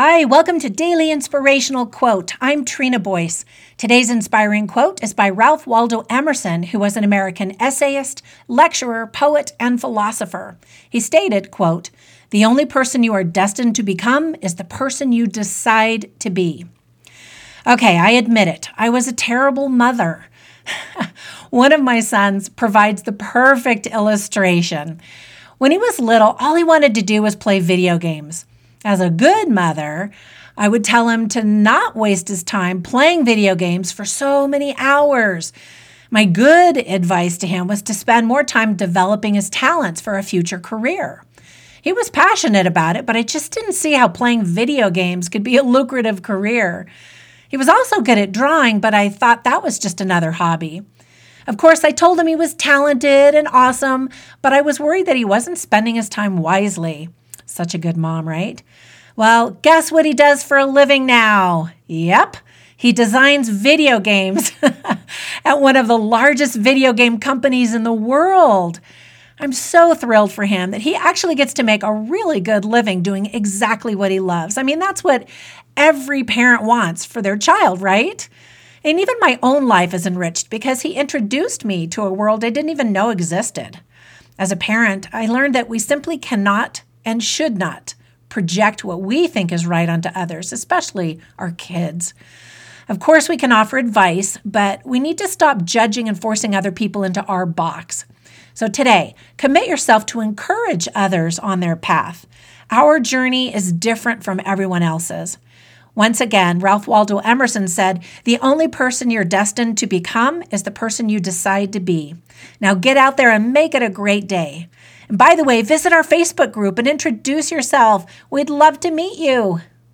Hi, welcome to Daily Inspirational Quote. I'm Trina Boyce. Today's inspiring quote is by Ralph Waldo Emerson, who was an American essayist, lecturer, poet, and philosopher. He stated, quote, "The only person you are destined to become is the person you decide to be." Okay, I admit it. I was a terrible mother. One of my sons provides the perfect illustration. When he was little, all he wanted to do was play video games. As a good mother, I would tell him to not waste his time playing video games for so many hours. My good advice to him was to spend more time developing his talents for a future career. He was passionate about it, but I just didn't see how playing video games could be a lucrative career. He was also good at drawing, but I thought that was just another hobby. Of course, I told him he was talented and awesome, but I was worried that he wasn't spending his time wisely. Such a good mom, right? Well, guess what he does for a living now? Yep, he designs video games at one of the largest video game companies in the world. I'm so thrilled for him that he actually gets to make a really good living doing exactly what he loves. I mean, that's what every parent wants for their child, right? And even my own life is enriched because he introduced me to a world I didn't even know existed. As a parent, I learned that we simply cannot and should not project what we think is right onto others, especially our kids. Of course, we can offer advice, but we need to stop judging and forcing other people into our box. So today, commit yourself to encourage others on their path. Our journey is different from everyone else's. Once again, Ralph Waldo Emerson said, The only person you're destined to become is the person you decide to be. Now get out there and make it a great day. And by the way, visit our Facebook group and introduce yourself. We'd love to meet you.